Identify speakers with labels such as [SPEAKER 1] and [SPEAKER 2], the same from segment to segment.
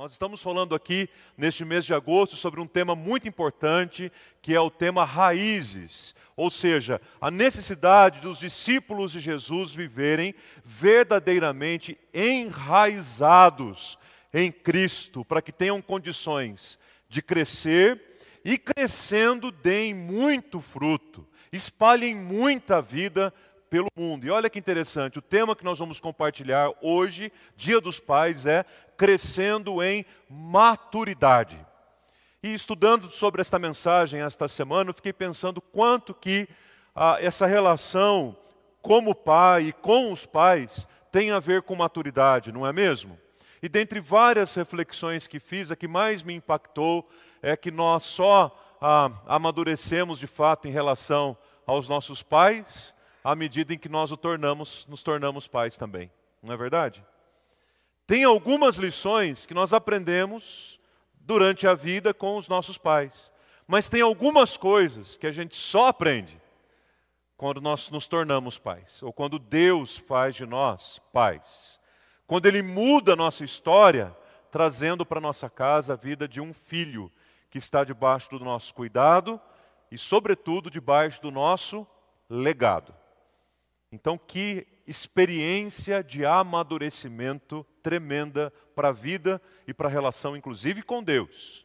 [SPEAKER 1] Nós estamos falando aqui, neste mês de agosto, sobre um tema muito importante, que é o tema raízes, ou seja, a necessidade dos discípulos de Jesus viverem verdadeiramente enraizados em Cristo, para que tenham condições de crescer e crescendo deem muito fruto, espalhem muita vida pelo mundo. E olha que interessante, o tema que nós vamos compartilhar hoje, Dia dos Pais, é crescendo em maturidade. E estudando sobre esta mensagem esta semana, eu fiquei pensando quanto que ah, essa relação como pai e com os pais tem a ver com maturidade, não é mesmo? E dentre várias reflexões que fiz, a que mais me impactou é que nós só ah, amadurecemos de fato em relação aos nossos pais à medida em que nós tornamos, nos tornamos pais também. Não é verdade? Tem algumas lições que nós aprendemos durante a vida com os nossos pais, mas tem algumas coisas que a gente só aprende quando nós nos tornamos pais, ou quando Deus faz de nós pais. Quando Ele muda a nossa história, trazendo para nossa casa a vida de um filho que está debaixo do nosso cuidado e, sobretudo, debaixo do nosso legado. Então, que experiência de amadurecimento tremenda para a vida e para a relação, inclusive com Deus.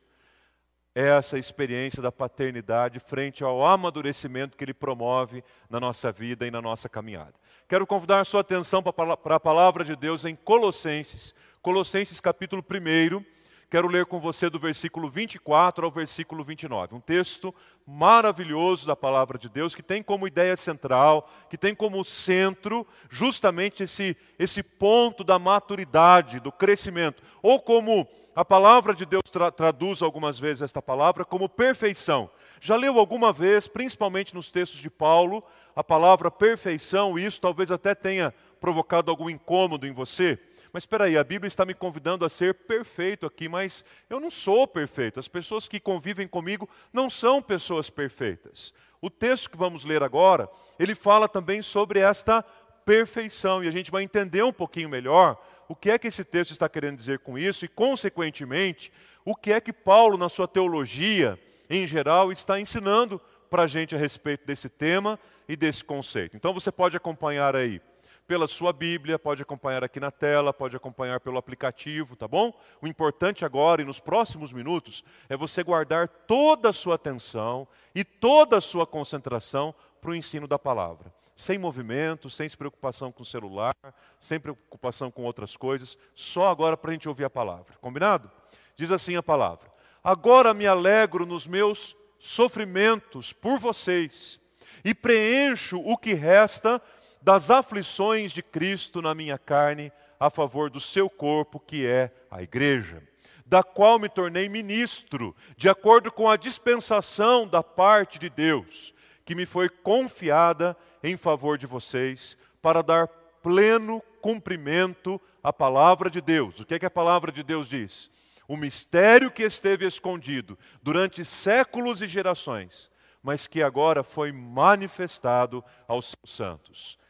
[SPEAKER 1] Essa experiência da paternidade frente ao amadurecimento que Ele promove na nossa vida e na nossa caminhada. Quero convidar a sua atenção para a palavra de Deus em Colossenses, Colossenses capítulo 1, Quero ler com você do versículo 24 ao versículo 29. Um texto maravilhoso da palavra de Deus, que tem como ideia central, que tem como centro justamente esse, esse ponto da maturidade, do crescimento. Ou como a palavra de Deus tra traduz algumas vezes esta palavra, como perfeição. Já leu alguma vez, principalmente nos textos de Paulo, a palavra perfeição, e isso talvez até tenha provocado algum incômodo em você? Mas espera aí, a Bíblia está me convidando a ser perfeito aqui, mas eu não sou perfeito. As pessoas que convivem comigo não são pessoas perfeitas. O texto que vamos ler agora, ele fala também sobre esta perfeição e a gente vai entender um pouquinho melhor o que é que esse texto está querendo dizer com isso e, consequentemente, o que é que Paulo, na sua teologia em geral, está ensinando para a gente a respeito desse tema e desse conceito. Então você pode acompanhar aí pela sua Bíblia, pode acompanhar aqui na tela, pode acompanhar pelo aplicativo, tá bom? O importante agora e nos próximos minutos é você guardar toda a sua atenção e toda a sua concentração para o ensino da palavra. Sem movimento, sem preocupação com o celular, sem preocupação com outras coisas, só agora para a gente ouvir a palavra. Combinado? Diz assim a palavra: Agora me alegro nos meus sofrimentos por vocês e preencho o que resta das aflições de Cristo na minha carne a favor do seu corpo, que é a igreja, da qual me tornei ministro, de acordo com a dispensação da parte de Deus, que me foi confiada em favor de vocês, para dar pleno cumprimento à palavra de Deus. O que é que a palavra de Deus diz? O mistério que esteve escondido durante séculos e gerações, mas que agora foi manifestado aos santos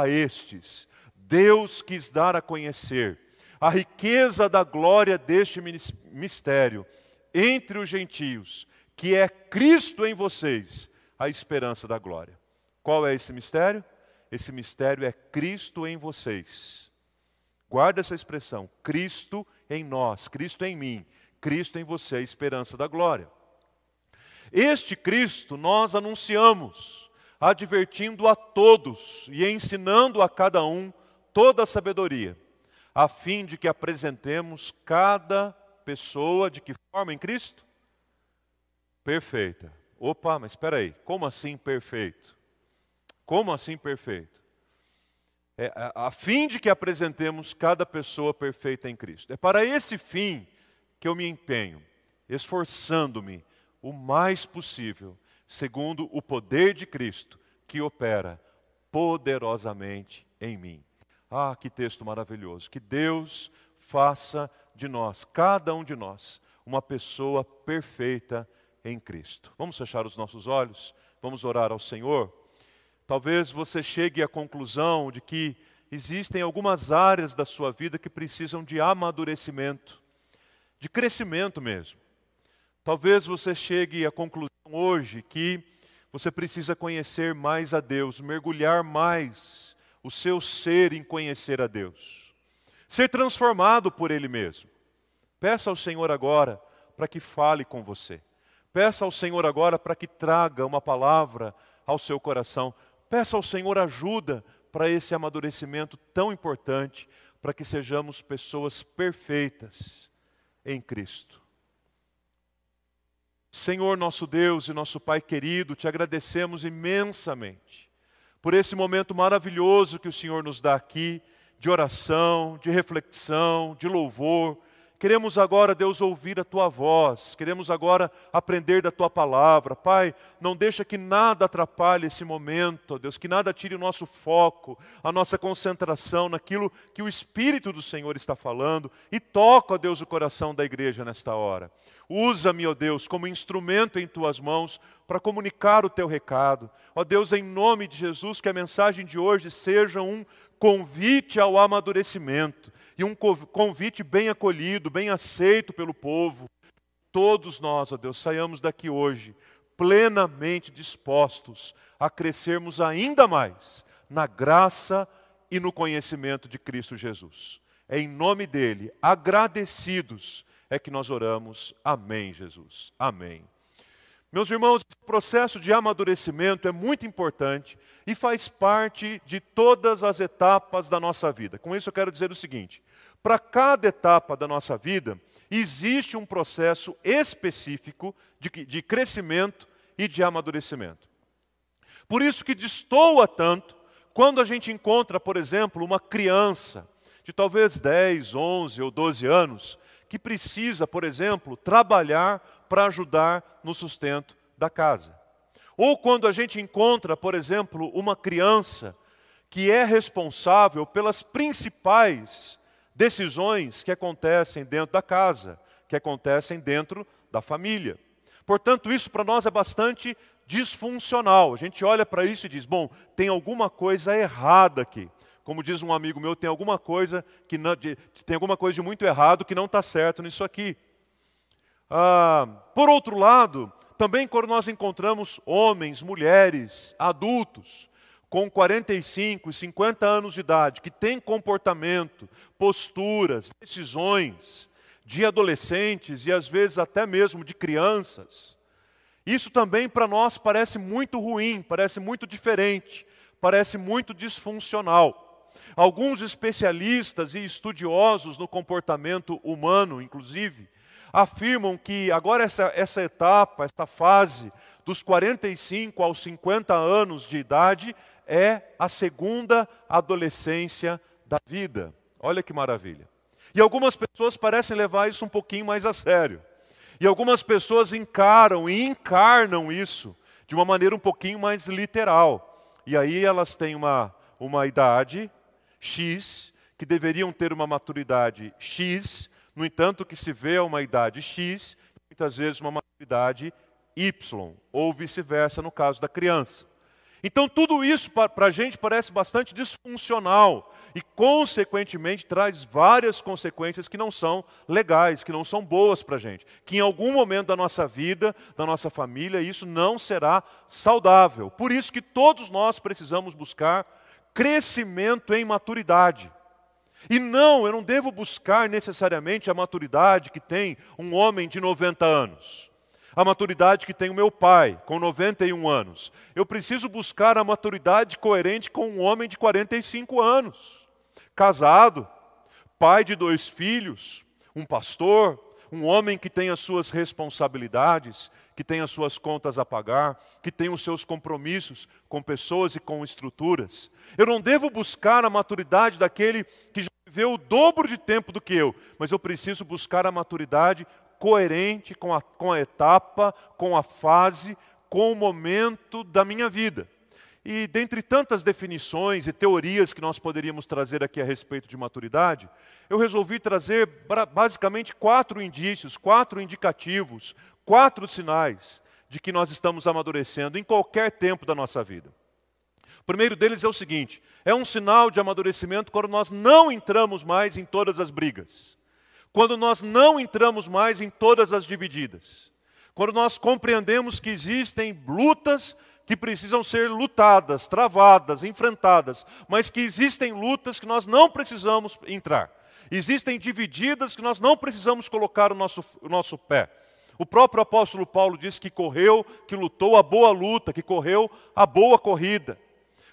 [SPEAKER 1] a estes, Deus quis dar a conhecer a riqueza da glória deste mistério entre os gentios, que é Cristo em vocês, a esperança da glória. Qual é esse mistério? Esse mistério é Cristo em vocês. Guarda essa expressão: Cristo em nós, Cristo em mim, Cristo em você, a esperança da glória. Este Cristo nós anunciamos advertindo a todos e ensinando a cada um toda a sabedoria, a fim de que apresentemos cada pessoa de que forma em Cristo? Perfeita. Opa, mas espera aí, como assim perfeito? Como assim perfeito? É, a, a fim de que apresentemos cada pessoa perfeita em Cristo. É para esse fim que eu me empenho, esforçando-me o mais possível segundo o poder de Cristo que opera poderosamente em mim. Ah, que texto maravilhoso! Que Deus faça de nós, cada um de nós, uma pessoa perfeita em Cristo. Vamos fechar os nossos olhos, vamos orar ao Senhor. Talvez você chegue à conclusão de que existem algumas áreas da sua vida que precisam de amadurecimento de crescimento mesmo. Talvez você chegue à conclusão hoje que você precisa conhecer mais a Deus, mergulhar mais o seu ser em conhecer a Deus, ser transformado por Ele mesmo. Peça ao Senhor agora para que fale com você. Peça ao Senhor agora para que traga uma palavra ao seu coração. Peça ao Senhor ajuda para esse amadurecimento tão importante, para que sejamos pessoas perfeitas em Cristo. Senhor nosso Deus e nosso Pai querido, te agradecemos imensamente por esse momento maravilhoso que o Senhor nos dá aqui, de oração, de reflexão, de louvor Queremos agora, Deus, ouvir a tua voz, queremos agora aprender da tua palavra. Pai, não deixa que nada atrapalhe esse momento, Deus, que nada tire o nosso foco, a nossa concentração naquilo que o Espírito do Senhor está falando e toca, Deus, o coração da igreja nesta hora. Usa-me, ó Deus, como instrumento em tuas mãos para comunicar o teu recado. Ó Deus, em nome de Jesus, que a mensagem de hoje seja um convite ao amadurecimento e um convite bem acolhido, bem aceito pelo povo. Todos nós, ó Deus, saiamos daqui hoje plenamente dispostos a crescermos ainda mais na graça e no conhecimento de Cristo Jesus. É em nome dele, agradecidos, é que nós oramos. Amém, Jesus. Amém. Meus irmãos, esse processo de amadurecimento é muito importante e faz parte de todas as etapas da nossa vida. Com isso eu quero dizer o seguinte: para cada etapa da nossa vida, existe um processo específico de, de crescimento e de amadurecimento. Por isso que destoa tanto quando a gente encontra, por exemplo, uma criança de talvez 10, 11 ou 12 anos, que precisa, por exemplo, trabalhar para ajudar no sustento da casa. Ou quando a gente encontra, por exemplo, uma criança que é responsável pelas principais decisões que acontecem dentro da casa, que acontecem dentro da família. Portanto, isso para nós é bastante disfuncional. A gente olha para isso e diz: bom, tem alguma coisa errada aqui. Como diz um amigo meu, tem alguma coisa que não, de, tem alguma coisa de muito errado que não está certo nisso aqui. Ah, por outro lado, também quando nós encontramos homens, mulheres, adultos, com 45 e 50 anos de idade, que têm comportamento, posturas, decisões de adolescentes e às vezes até mesmo de crianças, isso também para nós parece muito ruim, parece muito diferente, parece muito disfuncional. Alguns especialistas e estudiosos no comportamento humano, inclusive, afirmam que agora essa, essa etapa, essa fase dos 45 aos 50 anos de idade, é a segunda adolescência da vida. Olha que maravilha. E algumas pessoas parecem levar isso um pouquinho mais a sério. E algumas pessoas encaram e encarnam isso de uma maneira um pouquinho mais literal. E aí elas têm uma, uma idade X, que deveriam ter uma maturidade X, no entanto, que se vê uma idade X, muitas vezes uma maturidade Y, ou vice-versa no caso da criança. Então, tudo isso para a gente parece bastante disfuncional e, consequentemente, traz várias consequências que não são legais, que não são boas para a gente. Que em algum momento da nossa vida, da nossa família, isso não será saudável. Por isso que todos nós precisamos buscar crescimento em maturidade. E não, eu não devo buscar necessariamente a maturidade que tem um homem de 90 anos a maturidade que tem o meu pai, com 91 anos. Eu preciso buscar a maturidade coerente com um homem de 45 anos, casado, pai de dois filhos, um pastor, um homem que tem as suas responsabilidades, que tem as suas contas a pagar, que tem os seus compromissos com pessoas e com estruturas. Eu não devo buscar a maturidade daquele que já viveu o dobro de tempo do que eu, mas eu preciso buscar a maturidade coerente com a, com a etapa, com a fase, com o momento da minha vida. E dentre tantas definições e teorias que nós poderíamos trazer aqui a respeito de maturidade, eu resolvi trazer basicamente quatro indícios, quatro indicativos, quatro sinais de que nós estamos amadurecendo em qualquer tempo da nossa vida. O primeiro deles é o seguinte: é um sinal de amadurecimento quando nós não entramos mais em todas as brigas Quando nós não entramos mais em todas as divididas. Quando nós compreendemos que existem lutas que precisam ser lutadas, travadas, enfrentadas, mas que existem lutas que nós não precisamos entrar. Existem divididas que nós não precisamos colocar o nosso, o nosso pé. O próprio apóstolo Paulo diz que correu, que lutou a boa luta, que correu a boa corrida.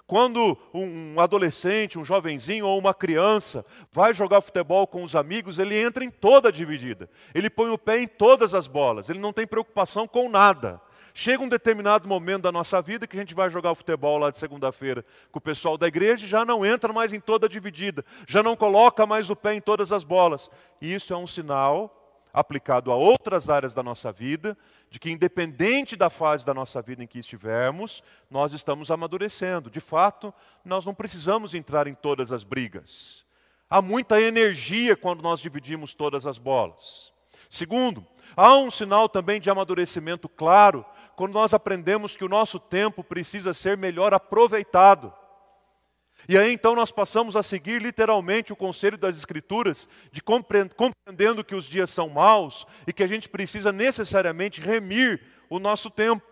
[SPEAKER 1] Quando um adolescente, um jovenzinho ou uma criança vai jogar futebol com os amigos, ele entra em toda a dividida. Ele põe o pé em todas as bolas, ele não tem preocupação com nada. Chega um determinado momento da nossa vida que a gente vai jogar futebol lá de segunda-feira com o pessoal da igreja e já não entra mais em toda a dividida, já não coloca mais o pé em todas as bolas. E isso é um sinal aplicado a outras áreas da nossa vida de que, independente da fase da nossa vida em que estivermos, nós estamos amadurecendo. De fato, nós não precisamos entrar em todas as brigas. Há muita energia quando nós dividimos todas as bolas. Segundo, há um sinal também de amadurecimento claro quando nós aprendemos que o nosso tempo precisa ser melhor aproveitado. E aí então nós passamos a seguir literalmente o conselho das Escrituras, de compreendendo que os dias são maus e que a gente precisa necessariamente remir o nosso tempo.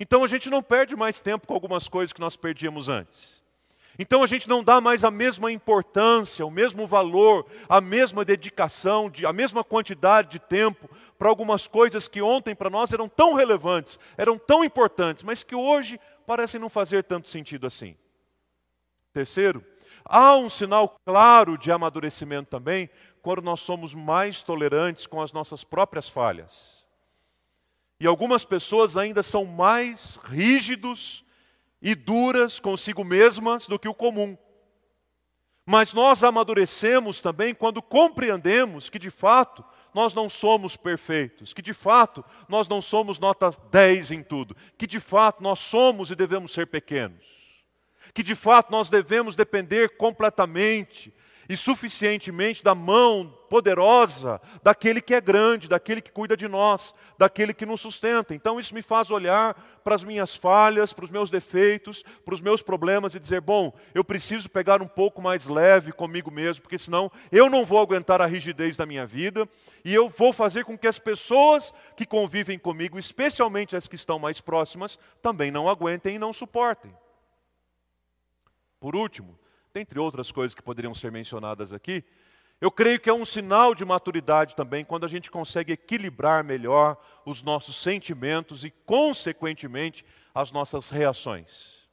[SPEAKER 1] Então a gente não perde mais tempo com algumas coisas que nós perdíamos antes. Então a gente não dá mais a mesma importância, o mesmo valor, a mesma dedicação, a mesma quantidade de tempo para algumas coisas que ontem para nós eram tão relevantes, eram tão importantes, mas que hoje parecem não fazer tanto sentido assim. Terceiro, há um sinal claro de amadurecimento também quando nós somos mais tolerantes com as nossas próprias falhas. E algumas pessoas ainda são mais rígidos e duras consigo mesmas do que o comum. Mas nós amadurecemos também quando compreendemos que de fato nós não somos perfeitos, que de fato nós não somos nota 10 em tudo, que de fato nós somos e devemos ser pequenos que de fato nós devemos depender completamente e suficientemente da mão poderosa daquele que é grande, daquele que cuida de nós, daquele que nos sustenta. Então isso me faz olhar para as minhas falhas, para os meus defeitos, para os meus problemas e dizer: bom, eu preciso pegar um pouco mais leve comigo mesmo, porque senão eu não vou aguentar a rigidez da minha vida e eu vou fazer com que as pessoas que convivem comigo, especialmente as que estão mais próximas, também não aguentem e não suportem. Por último, dentre outras coisas que poderiam ser mencionadas aqui, eu creio que é um sinal de maturidade também quando a gente consegue equilibrar melhor os nossos sentimentos e, consequentemente, as nossas reações.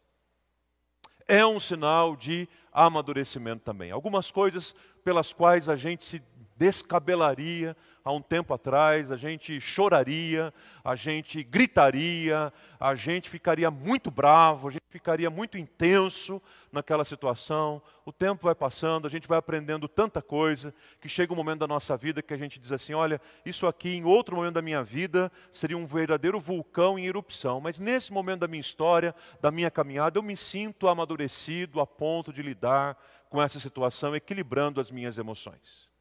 [SPEAKER 1] É um sinal de amadurecimento também. Algumas coisas pelas quais a gente se descabelaria há um tempo atrás, a gente choraria, a gente gritaria, a gente ficaria muito bravo, a gente ficaria muito intenso naquela situação. O tempo vai passando, a gente vai aprendendo tanta coisa, que chega um momento da nossa vida que a gente diz assim: olha, isso aqui em outro momento da minha vida seria um verdadeiro vulcão em erupção, mas nesse momento da minha história, da minha caminhada, eu me sinto amadurecido a ponto de lidar com essa situação, equilibrando as minhas emoções.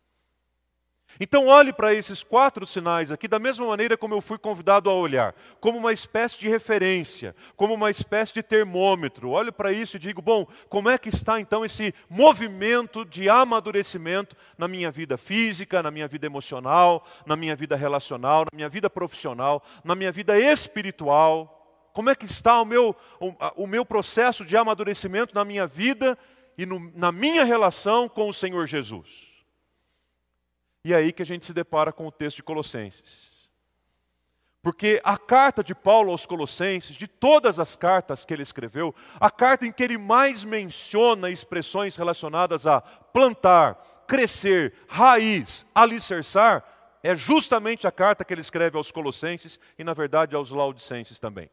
[SPEAKER 1] Então, olhe para esses quatro sinais aqui da mesma maneira como eu fui convidado a olhar, como uma espécie de referência, como uma espécie de termômetro. Olhe para isso e digo: bom, como é que está então esse movimento de amadurecimento na minha vida física, na minha vida emocional, na minha vida relacional, na minha vida profissional, na minha vida espiritual? Como é que está o meu, o, o meu processo de amadurecimento na minha vida e no, na minha relação com o Senhor Jesus? E é aí que a gente se depara com o texto de Colossenses. Porque a carta de Paulo aos Colossenses, de todas as cartas que ele escreveu, a carta em que ele mais menciona expressões relacionadas a plantar, crescer, raiz, alicerçar, é justamente a carta que ele escreve aos Colossenses e, na verdade, aos Laodicenses também.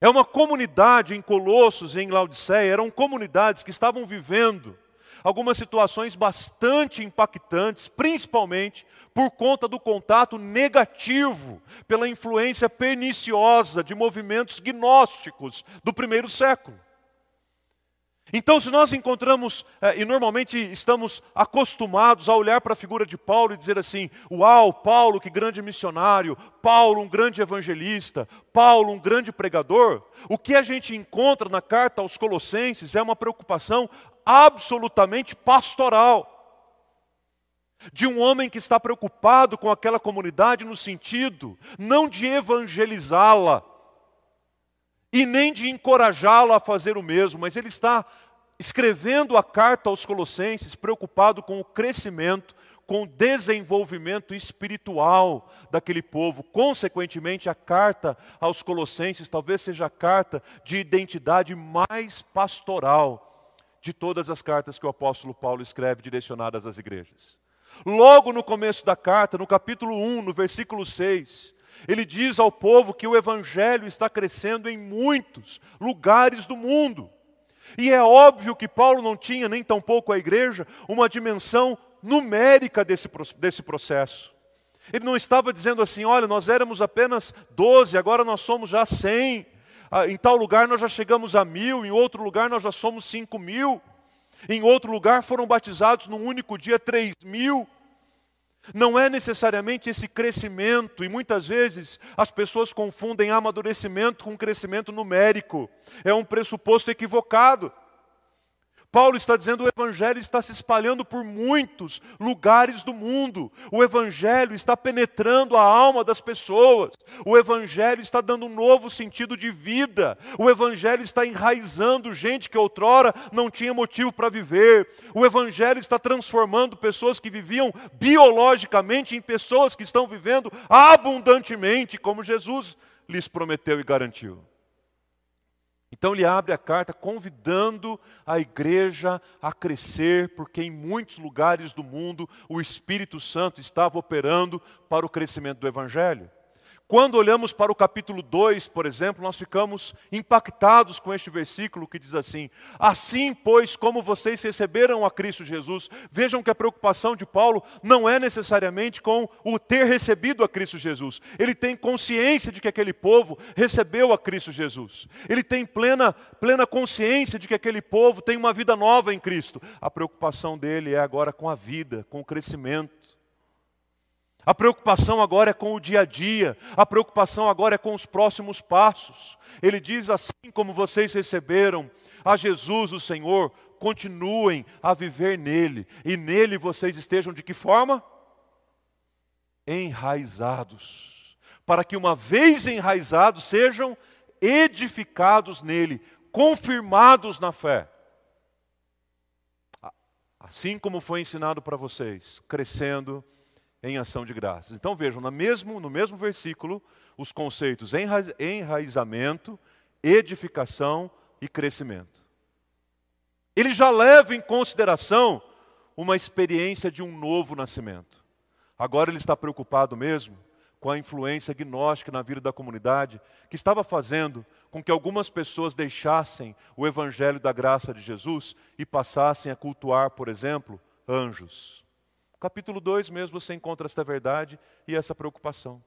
[SPEAKER 1] É uma comunidade em Colossos e em Laodiceia, eram comunidades que estavam vivendo algumas situações bastante impactantes, principalmente por conta do contato negativo, pela influência perniciosa de movimentos gnósticos do primeiro século. Então, se nós encontramos, eh, e normalmente estamos acostumados a olhar para a figura de Paulo e dizer assim: Uau, Paulo, que grande missionário, Paulo, um grande evangelista, Paulo, um grande pregador, o que a gente encontra na carta aos Colossenses é uma preocupação absolutamente pastoral. de um homem que está preocupado com aquela comunidade no sentido não de evangelizá-la e nem de encorajá-la a fazer o mesmo, mas ele está escrevendo a carta aos Colossenses preocupado com o crescimento, com o desenvolvimento espiritual daquele povo. Consequentemente, a carta aos Colossenses talvez seja a carta de identidade mais pastoral de todas as cartas que o apóstolo Paulo escreve direcionadas às igrejas. Logo no começo da carta, no capítulo 1, no versículo 6, ele diz ao povo que o evangelho está crescendo em muitos lugares do mundo. E é óbvio que Paulo não tinha, nem tampouco a igreja, uma dimensão numérica desse, desse processo. Ele não estava dizendo assim: olha, nós éramos apenas 12, agora nós somos já 100. Ah, em tal lugar nós já chegamos a mil, em outro lugar nós já somos 5 mil. Em outro lugar foram batizados num único dia 3 mil. Não é necessariamente esse crescimento, e muitas vezes as pessoas confundem amadurecimento com crescimento numérico. É um pressuposto equivocado. Paulo está dizendo o Evangelho está se espalhando por muitos lugares do mundo. O Evangelho está penetrando a alma das pessoas. O Evangelho está dando um novo sentido de vida. O Evangelho está enraizando gente que outrora não tinha motivo para viver. O Evangelho está transformando pessoas que viviam biologicamente em pessoas que estão vivendo abundantemente, como Jesus lhes prometeu e garantiu. Então ele abre a carta convidando a igreja a crescer, porque em muitos lugares do mundo o Espírito Santo estava operando para o crescimento do Evangelho. Quando olhamos para o capítulo 2, por exemplo, nós ficamos impactados com este versículo que diz assim: Assim, pois, como vocês receberam a Cristo Jesus, vejam que a preocupação de Paulo não é necessariamente com o ter recebido a Cristo Jesus. Ele tem consciência de que aquele povo recebeu a Cristo Jesus. Ele tem plena, plena consciência de que aquele povo tem uma vida nova em Cristo. A preocupação dele é agora com a vida, com o crescimento. A preocupação agora é com o dia a dia, a preocupação agora é com os próximos passos. Ele diz assim como vocês receberam a Jesus, o Senhor, continuem a viver nele, e nele vocês estejam de que forma? Enraizados, para que uma vez enraizados sejam edificados nele, confirmados na fé. Assim como foi ensinado para vocês, crescendo em ação de graças. Então vejam, no mesmo, no mesmo versículo, os conceitos enraizamento, edificação e crescimento. Ele já leva em consideração uma experiência de um novo nascimento. Agora ele está preocupado mesmo com a influência gnóstica na vida da comunidade, que estava fazendo com que algumas pessoas deixassem o evangelho da graça de Jesus e passassem a cultuar, por exemplo, anjos capítulo 2 mesmo você encontra esta verdade e essa preocupação.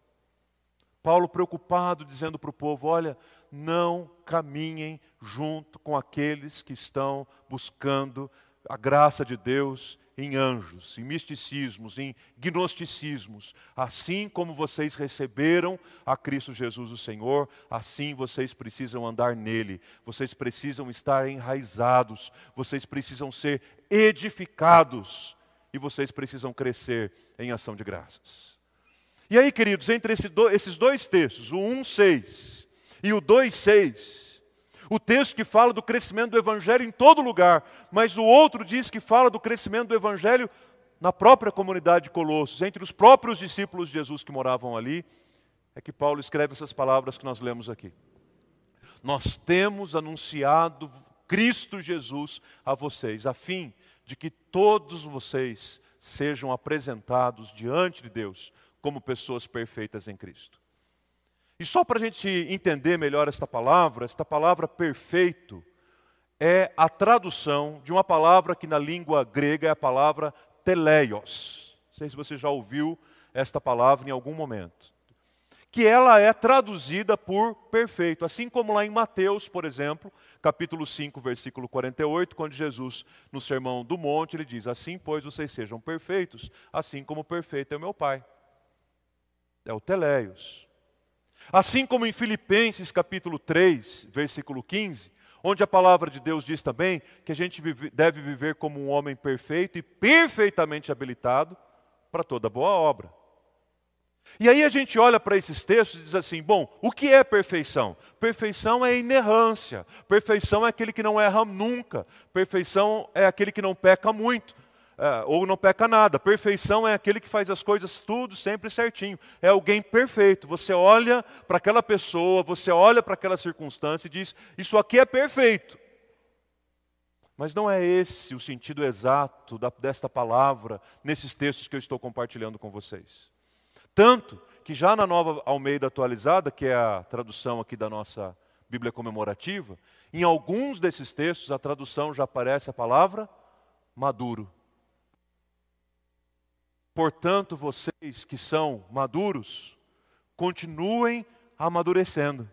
[SPEAKER 1] Paulo preocupado dizendo para o povo: olha, não caminhem junto com aqueles que estão buscando a graça de Deus em anjos, em misticismos, em gnosticismos. Assim como vocês receberam a Cristo Jesus o Senhor, assim vocês precisam andar nele. Vocês precisam estar enraizados, vocês precisam ser edificados e vocês precisam crescer em ação de graças. E aí, queridos, entre esses dois textos, o 1,6 e o 2,6, o texto que fala do crescimento do Evangelho em todo lugar, mas o outro diz que fala do crescimento do Evangelho na própria comunidade de Colossos, entre os próprios discípulos de Jesus que moravam ali, é que Paulo escreve essas palavras que nós lemos aqui. Nós temos anunciado Cristo Jesus a vocês, a fim de que todos vocês sejam apresentados diante de Deus como pessoas perfeitas em Cristo. E só para a gente entender melhor esta palavra, esta palavra perfeito é a tradução de uma palavra que na língua grega é a palavra teleios. Não sei se você já ouviu esta palavra em algum momento que ela é traduzida por perfeito. Assim como lá em Mateus, por exemplo, capítulo 5, versículo 48, quando Jesus, no Sermão do Monte, ele diz: Assim, pois, vocês sejam perfeitos, assim como perfeito é o meu Pai. É o Teleios. Assim como em Filipenses, capítulo 3, versículo 15, onde a palavra de Deus diz também que a gente deve viver como um homem perfeito e perfeitamente habilitado para toda boa obra. E aí a gente olha para esses textos e diz assim: bom, o que é perfeição? Perfeição é inerrância, perfeição é aquele que não erra nunca, perfeição é aquele que não peca muito. É, ou não peca nada. Perfeição é aquele que faz as coisas tudo sempre certinho. É alguém perfeito. Você olha para aquela pessoa, você olha para aquela circunstância e diz: Isso aqui é perfeito. Mas não é esse o sentido exato da, desta palavra nesses textos que eu estou compartilhando com vocês. Tanto que já na nova Almeida atualizada, que é a tradução aqui da nossa Bíblia comemorativa, em alguns desses textos a tradução já aparece a palavra maduro. Portanto, vocês que são maduros, continuem amadurecendo.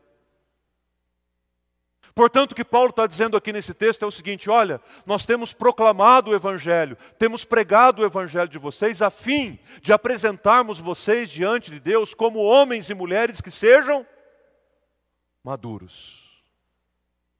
[SPEAKER 1] Portanto, o que Paulo está dizendo aqui nesse texto é o seguinte: olha, nós temos proclamado o Evangelho, temos pregado o Evangelho de vocês, a fim de apresentarmos vocês diante de Deus como homens e mulheres que sejam maduros.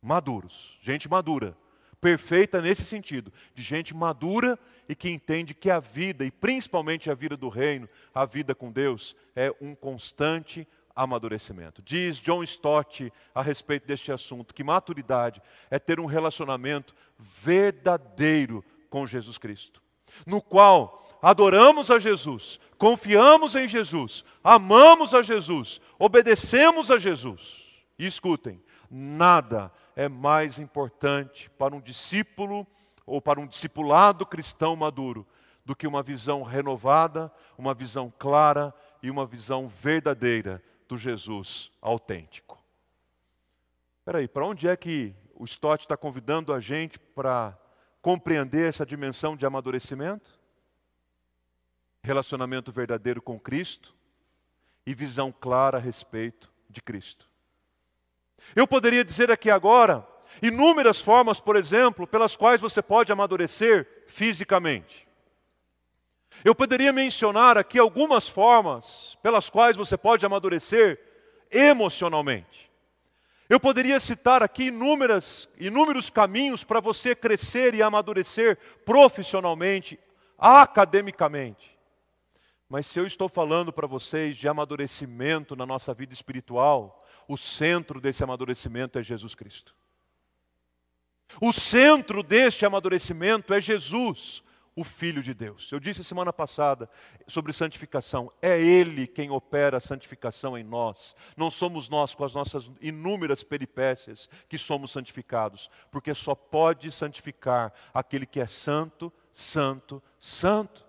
[SPEAKER 1] Maduros, gente madura, perfeita nesse sentido, de gente madura e que entende que a vida, e principalmente a vida do reino, a vida com Deus, é um constante amadurecimento. Diz John Stott a respeito deste assunto que maturidade é ter um relacionamento verdadeiro com Jesus Cristo, no qual adoramos a Jesus, confiamos em Jesus, amamos a Jesus, obedecemos a Jesus. E escutem, nada é mais importante para um discípulo ou para um discipulado cristão maduro do que uma visão renovada, uma visão clara e uma visão verdadeira do Jesus autêntico. Espera aí, para onde é que o Stott está convidando a gente para compreender essa dimensão de amadurecimento? Relacionamento verdadeiro com Cristo e visão clara a respeito de Cristo. Eu poderia dizer aqui agora inúmeras formas, por exemplo, pelas quais você pode amadurecer fisicamente. Eu poderia mencionar aqui algumas formas pelas quais você pode amadurecer emocionalmente. Eu poderia citar aqui inúmeras, inúmeros caminhos para você crescer e amadurecer profissionalmente, academicamente. Mas se eu estou falando para vocês de amadurecimento na nossa vida espiritual, o centro desse amadurecimento é Jesus Cristo. O centro deste amadurecimento é Jesus, o Filho de Deus. Eu disse semana passada sobre santificação. É Ele quem opera a santificação em nós. Não somos nós, com as nossas inúmeras peripécias, que somos santificados. Porque só pode santificar aquele que é santo, santo, santo.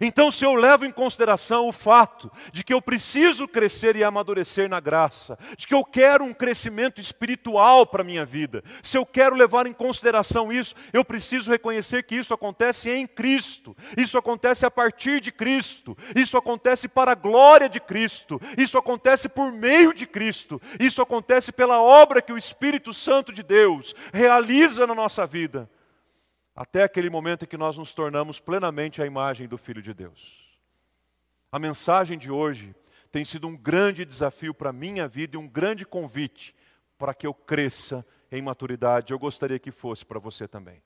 [SPEAKER 1] Então, se eu levo em consideração o fato de que eu preciso crescer e amadurecer na graça, de que eu quero um crescimento espiritual para a minha vida, se eu quero levar em consideração isso, eu preciso reconhecer que isso acontece em Cristo, isso acontece a partir de Cristo, isso acontece para a glória de Cristo, isso acontece por meio de Cristo, isso acontece pela obra que o Espírito Santo de Deus realiza na nossa vida até aquele momento em que nós nos tornamos plenamente a imagem do Filho de Deus. A mensagem de hoje tem sido um grande desafio para a minha vida e um grande convite para que eu cresça em maturidade. Eu gostaria que fosse para você também.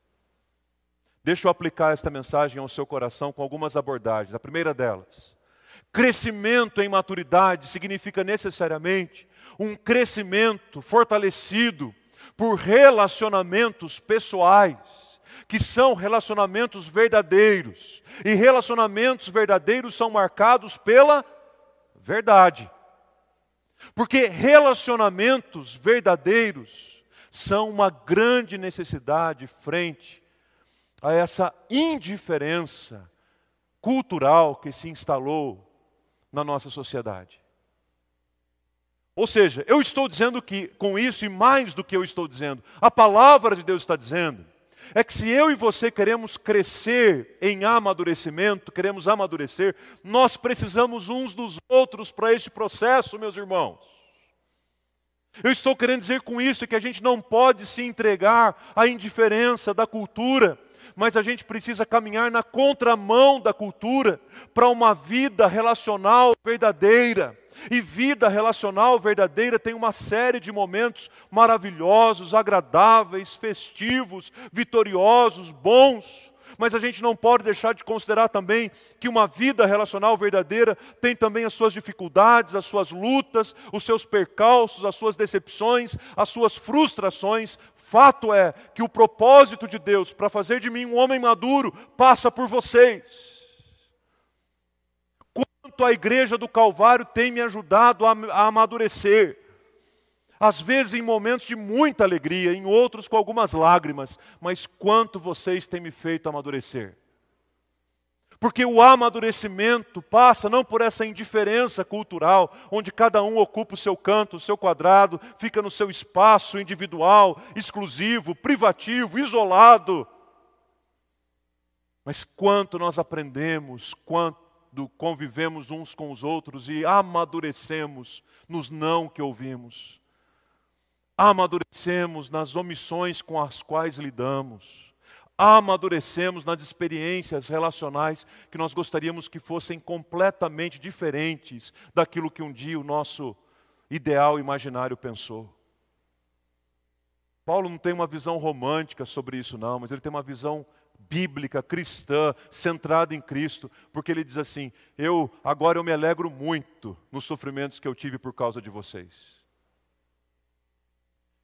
[SPEAKER 1] Deixa eu aplicar esta mensagem ao seu coração com algumas abordagens. A primeira delas, crescimento em maturidade significa necessariamente um crescimento fortalecido por relacionamentos pessoais que são relacionamentos verdadeiros. E relacionamentos verdadeiros são marcados pela verdade. Porque relacionamentos verdadeiros são uma grande necessidade frente a essa indiferença cultural que se instalou na nossa sociedade. Ou seja, eu estou dizendo que com isso, e mais do que eu estou dizendo, a palavra de Deus está dizendo, é que se eu e você queremos crescer em amadurecimento, queremos amadurecer, nós precisamos uns dos outros para este processo, meus irmãos. Eu estou querendo dizer com isso que a gente não pode se entregar à indiferença da cultura, mas a gente precisa caminhar na contramão da cultura para uma vida relacional verdadeira. E vida relacional verdadeira tem uma série de momentos maravilhosos, agradáveis, festivos, vitoriosos, bons. mas a gente não pode deixar de considerar também que uma vida relacional verdadeira tem também as suas dificuldades, as suas lutas, os seus percalços, as suas decepções, as suas frustrações. Fato é que o propósito de Deus para fazer de mim um homem maduro passa por vocês. Quanto a igreja do Calvário tem me ajudado a, a amadurecer às vezes em momentos de muita alegria, em outros com algumas lágrimas, mas quanto vocês têm me feito amadurecer. Porque o amadurecimento passa não por essa indiferença cultural, onde cada um ocupa o seu canto, o seu quadrado, fica no seu espaço individual, exclusivo, privativo, isolado. Mas quanto nós aprendemos, quanto convivemos uns com os outros e amadurecemos nos não que ouvimos amadurecemos nas omissões com as quais lidamos, amadurecemos nas experiências relacionais que nós gostaríamos que fossem completamente diferentes daquilo que um dia o nosso ideal imaginário pensou. Paulo não tem uma visão romântica sobre isso, não, mas ele tem uma visão bíblica, cristã, centrada em Cristo, porque ele diz assim: Eu agora eu me alegro muito nos sofrimentos que eu tive por causa de vocês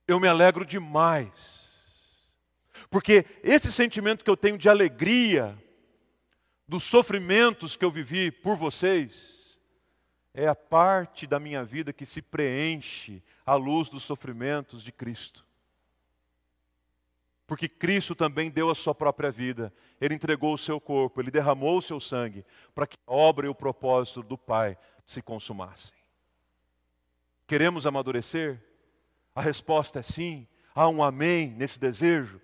[SPEAKER 1] eu me alegro demais. Porque esse sentimento que eu tenho de alegria, dos sofrimentos que eu vivi por vocês, é a parte da minha vida que se preenche à luz dos sofrimentos de Cristo. Porque Cristo também deu a sua própria vida, Ele entregou o seu corpo, Ele derramou o seu sangue, para que a obra e o propósito do Pai se consumassem. Queremos amadurecer? A resposta é sim. Há um amém nesse desejo?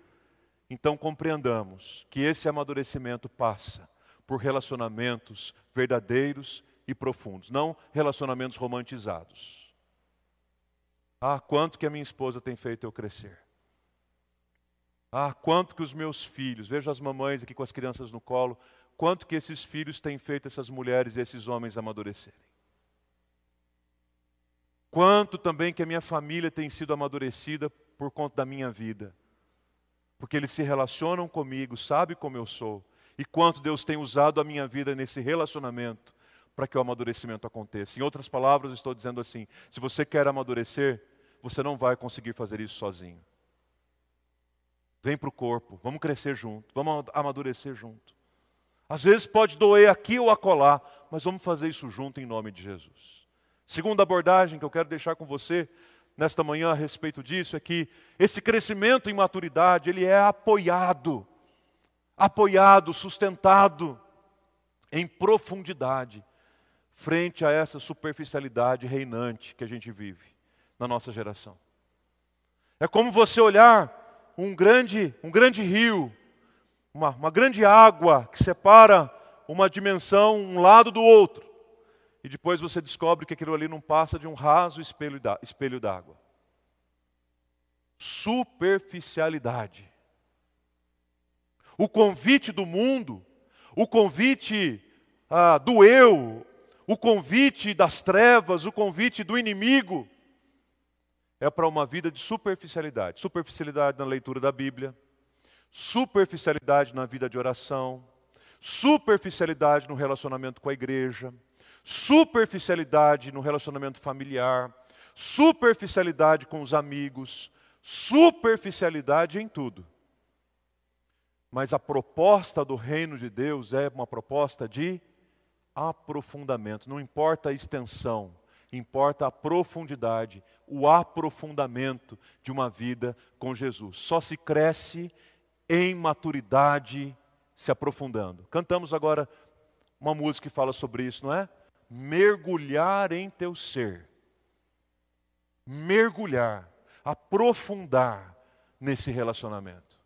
[SPEAKER 1] Então compreendamos que esse amadurecimento passa por relacionamentos verdadeiros e profundos, não relacionamentos romantizados. Ah, quanto que a minha esposa tem feito eu crescer. Ah, quanto que os meus filhos, vejo as mamães aqui com as crianças no colo, quanto que esses filhos têm feito essas mulheres e esses homens amadurecerem. Quanto também que a minha família tem sido amadurecida por conta da minha vida. Porque eles se relacionam comigo, sabe como eu sou. E quanto Deus tem usado a minha vida nesse relacionamento para que o amadurecimento aconteça. Em outras palavras, estou dizendo assim: se você quer amadurecer, você não vai conseguir fazer isso sozinho. Vem para o corpo, vamos crescer junto, vamos amadurecer junto. Às vezes pode doer aqui ou acolá, mas vamos fazer isso junto em nome de Jesus. Segunda abordagem que eu quero deixar com você nesta manhã a respeito disso é que esse crescimento em maturidade, ele é apoiado, apoiado, sustentado em profundidade frente a essa superficialidade reinante que a gente vive na nossa geração. É como você olhar um grande, um grande rio, uma, uma grande água que separa uma dimensão, um lado do outro e depois você descobre que aquilo ali não passa de um raso espelho d'água. Superficialidade. O convite do mundo, o convite ah, do eu, o convite das trevas, o convite do inimigo, é para uma vida de superficialidade. Superficialidade na leitura da Bíblia, superficialidade na vida de oração, superficialidade no relacionamento com a igreja, superficialidade no relacionamento familiar, superficialidade com os amigos, superficialidade em tudo. Mas a proposta do reino de Deus é uma proposta de aprofundamento. Não importa a extensão, importa a profundidade, o aprofundamento de uma vida com Jesus. Só se cresce em maturidade se aprofundando. Cantamos agora uma música que fala sobre isso, não é? mergulhar em teu ser. Mergulhar, aprofundar nesse relacionamento.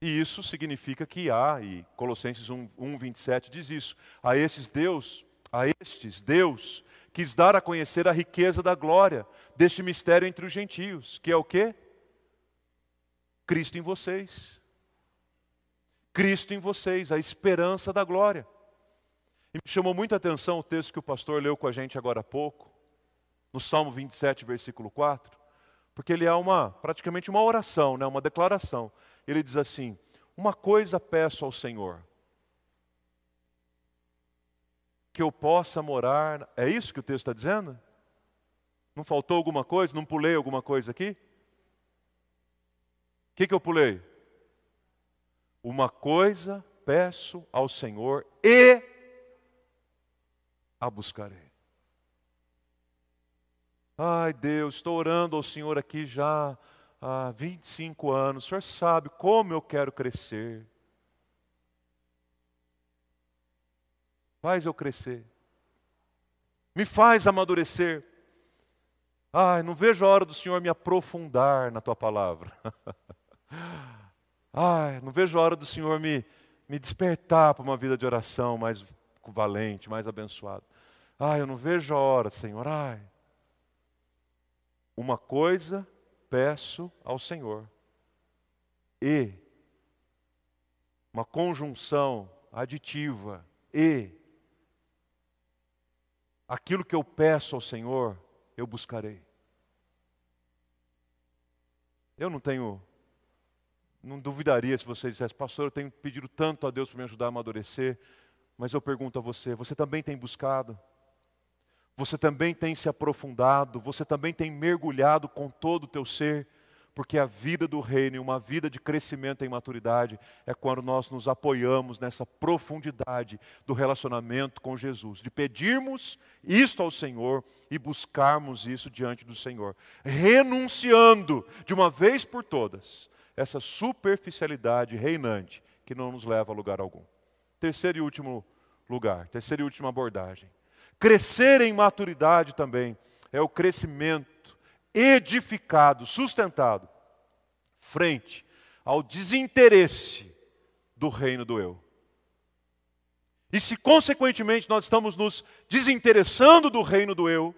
[SPEAKER 1] E isso significa que há, e Colossenses 1, 1 27 diz isso, a esses Deus, a estes Deus, quis dar a conhecer a riqueza da glória deste mistério entre os gentios, que é o quê? Cristo em vocês. Cristo em vocês, a esperança da glória. E me chamou muita atenção o texto que o pastor leu com a gente agora há pouco, no Salmo 27, versículo 4, porque ele é uma praticamente uma oração, né, uma declaração. Ele diz assim: Uma coisa peço ao Senhor: que eu possa morar. É isso que o texto está dizendo? Não faltou alguma coisa? Não pulei alguma coisa aqui? O que, que eu pulei? Uma coisa peço ao Senhor e a buscarei. Ai Deus, estou orando ao Senhor aqui já há 25 anos. O Senhor sabe como eu quero crescer. Faz eu crescer. Me faz amadurecer. Ai, não vejo a hora do Senhor me aprofundar na tua palavra. Ai, não vejo a hora do Senhor me, me despertar para uma vida de oração mais valente, mais abençoada. Ai, eu não vejo a hora, Senhor. Ai. Uma coisa peço ao Senhor. E uma conjunção aditiva e aquilo que eu peço ao Senhor, eu buscarei. Eu não tenho, não duvidaria se você dissesse, pastor, eu tenho pedido tanto a Deus para me ajudar a amadurecer, mas eu pergunto a você, você também tem buscado? Você também tem se aprofundado, você também tem mergulhado com todo o teu ser, porque a vida do reino uma vida de crescimento em maturidade é quando nós nos apoiamos nessa profundidade do relacionamento com Jesus, de pedirmos isto ao Senhor e buscarmos isso diante do Senhor, renunciando de uma vez por todas essa superficialidade reinante que não nos leva a lugar algum. Terceiro e último lugar, terceira e última abordagem. Crescer em maturidade também é o crescimento edificado, sustentado, frente ao desinteresse do reino do eu. E se, consequentemente, nós estamos nos desinteressando do reino do eu,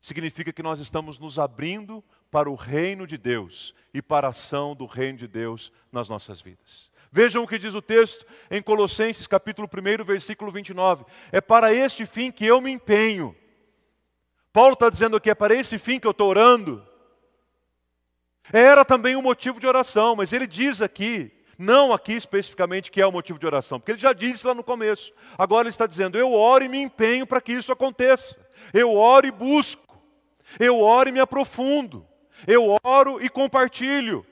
[SPEAKER 1] significa que nós estamos nos abrindo para o reino de Deus e para a ação do reino de Deus nas nossas vidas. Vejam o que diz o texto em Colossenses capítulo 1, versículo 29. É para este fim que eu me empenho Paulo está dizendo que é para esse fim que eu estou orando. Era também um motivo de oração, mas ele diz aqui, não aqui especificamente que é o motivo de oração, porque ele já disse lá no começo. Agora ele está dizendo: eu oro e me empenho para que isso aconteça. Eu oro e busco. Eu oro e me aprofundo. Eu oro e compartilho.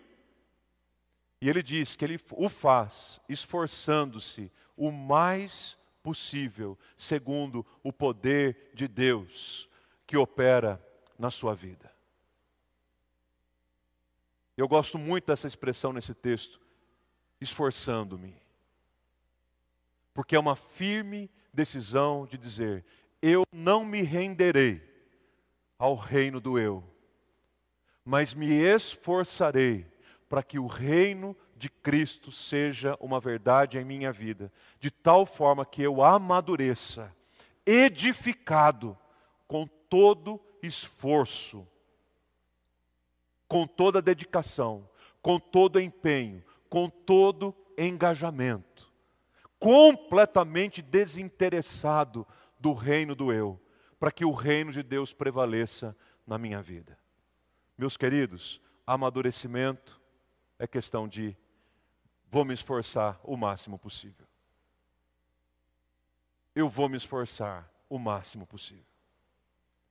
[SPEAKER 1] E ele diz que ele o faz esforçando-se o mais possível, segundo o poder de Deus que opera na sua vida. Eu gosto muito dessa expressão nesse texto, esforçando-me. Porque é uma firme decisão de dizer: eu não me renderei ao reino do eu, mas me esforçarei para que o reino de Cristo seja uma verdade em minha vida, de tal forma que eu amadureça, edificado com todo esforço, com toda dedicação, com todo empenho, com todo engajamento, completamente desinteressado do reino do eu, para que o reino de Deus prevaleça na minha vida. Meus queridos, amadurecimento é questão de vou me esforçar o máximo possível. Eu vou me esforçar o máximo possível.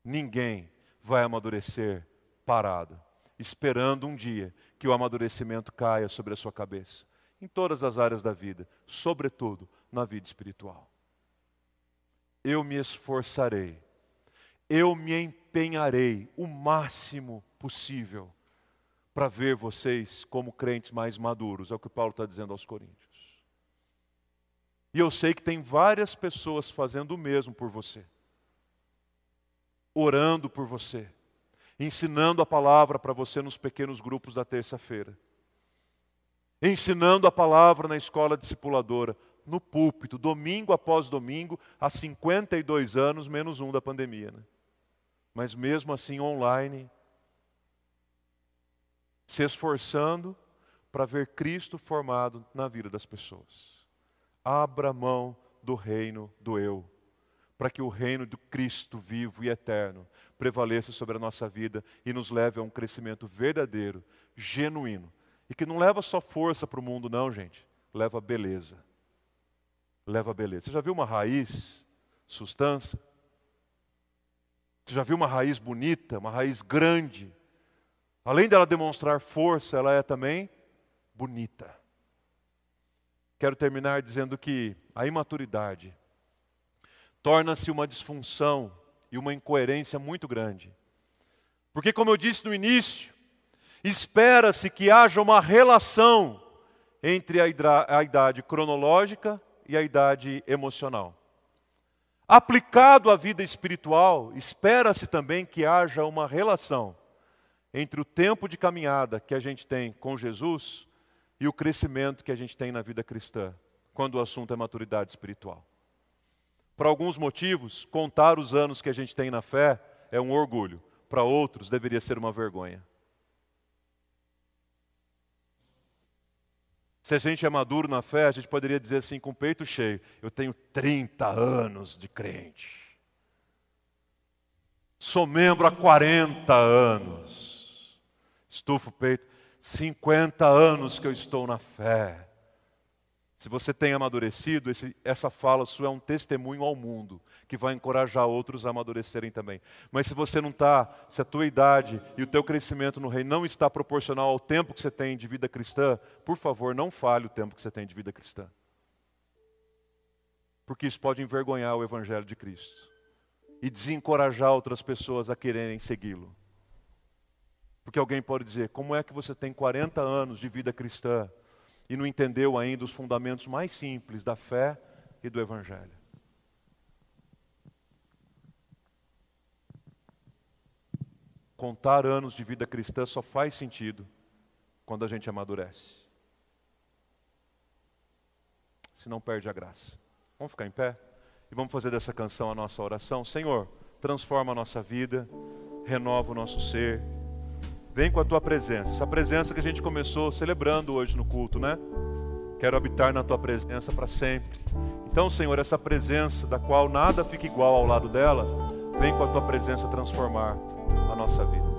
[SPEAKER 1] Ninguém vai amadurecer parado, esperando um dia que o amadurecimento caia sobre a sua cabeça, em todas as áreas da vida, sobretudo na vida espiritual. Eu me esforçarei, eu me empenharei o máximo possível para ver vocês como crentes mais maduros, é o que Paulo está dizendo aos Coríntios. E eu sei que tem várias pessoas fazendo o mesmo por você orando por você, ensinando a palavra para você nos pequenos grupos da terça-feira, ensinando a palavra na escola discipuladora, no púlpito, domingo após domingo, há 52 anos, menos um da pandemia. Né? Mas mesmo assim, online, se esforçando para ver Cristo formado na vida das pessoas. Abra mão do reino do eu para que o reino do Cristo vivo e eterno prevaleça sobre a nossa vida e nos leve a um crescimento verdadeiro, genuíno E que não leva só força para o mundo, não, gente. Leva beleza. Leva beleza. Você já viu uma raiz, sustância? Você já viu uma raiz bonita, uma raiz grande? Além dela demonstrar força, ela é também bonita. Quero terminar dizendo que a imaturidade torna-se uma disfunção e uma incoerência muito grande. Porque, como eu disse no início, espera-se que haja uma relação entre a idade cronológica e a idade emocional. Aplicado à vida espiritual, espera-se também que haja uma relação entre o tempo de caminhada que a gente tem com Jesus e o crescimento que a gente tem na vida cristã, quando o assunto é maturidade espiritual. Por alguns motivos, contar os anos que a gente tem na fé é um orgulho, para outros deveria ser uma vergonha. Se a gente é maduro na fé, a gente poderia dizer assim com o peito cheio: Eu tenho 30 anos de crente. Sou membro há 40 anos. Estufa o peito. 50 anos que eu estou na fé. Se você tem amadurecido, esse, essa fala sua é um testemunho ao mundo, que vai encorajar outros a amadurecerem também. Mas se você não está, se a tua idade e o teu crescimento no reino não está proporcional ao tempo que você tem de vida cristã, por favor, não fale o tempo que você tem de vida cristã. Porque isso pode envergonhar o Evangelho de Cristo e desencorajar outras pessoas a quererem segui-lo. Porque alguém pode dizer: como é que você tem 40 anos de vida cristã e não entendeu ainda os fundamentos mais simples da fé e do Evangelho? Contar anos de vida cristã só faz sentido quando a gente amadurece. Se não perde a graça. Vamos ficar em pé e vamos fazer dessa canção a nossa oração. Senhor, transforma a nossa vida, renova o nosso ser Vem com a tua presença. Essa presença que a gente começou celebrando hoje no culto, né? Quero habitar na tua presença para sempre. Então, Senhor, essa presença da qual nada fica igual ao lado dela, vem com a tua presença transformar a nossa vida.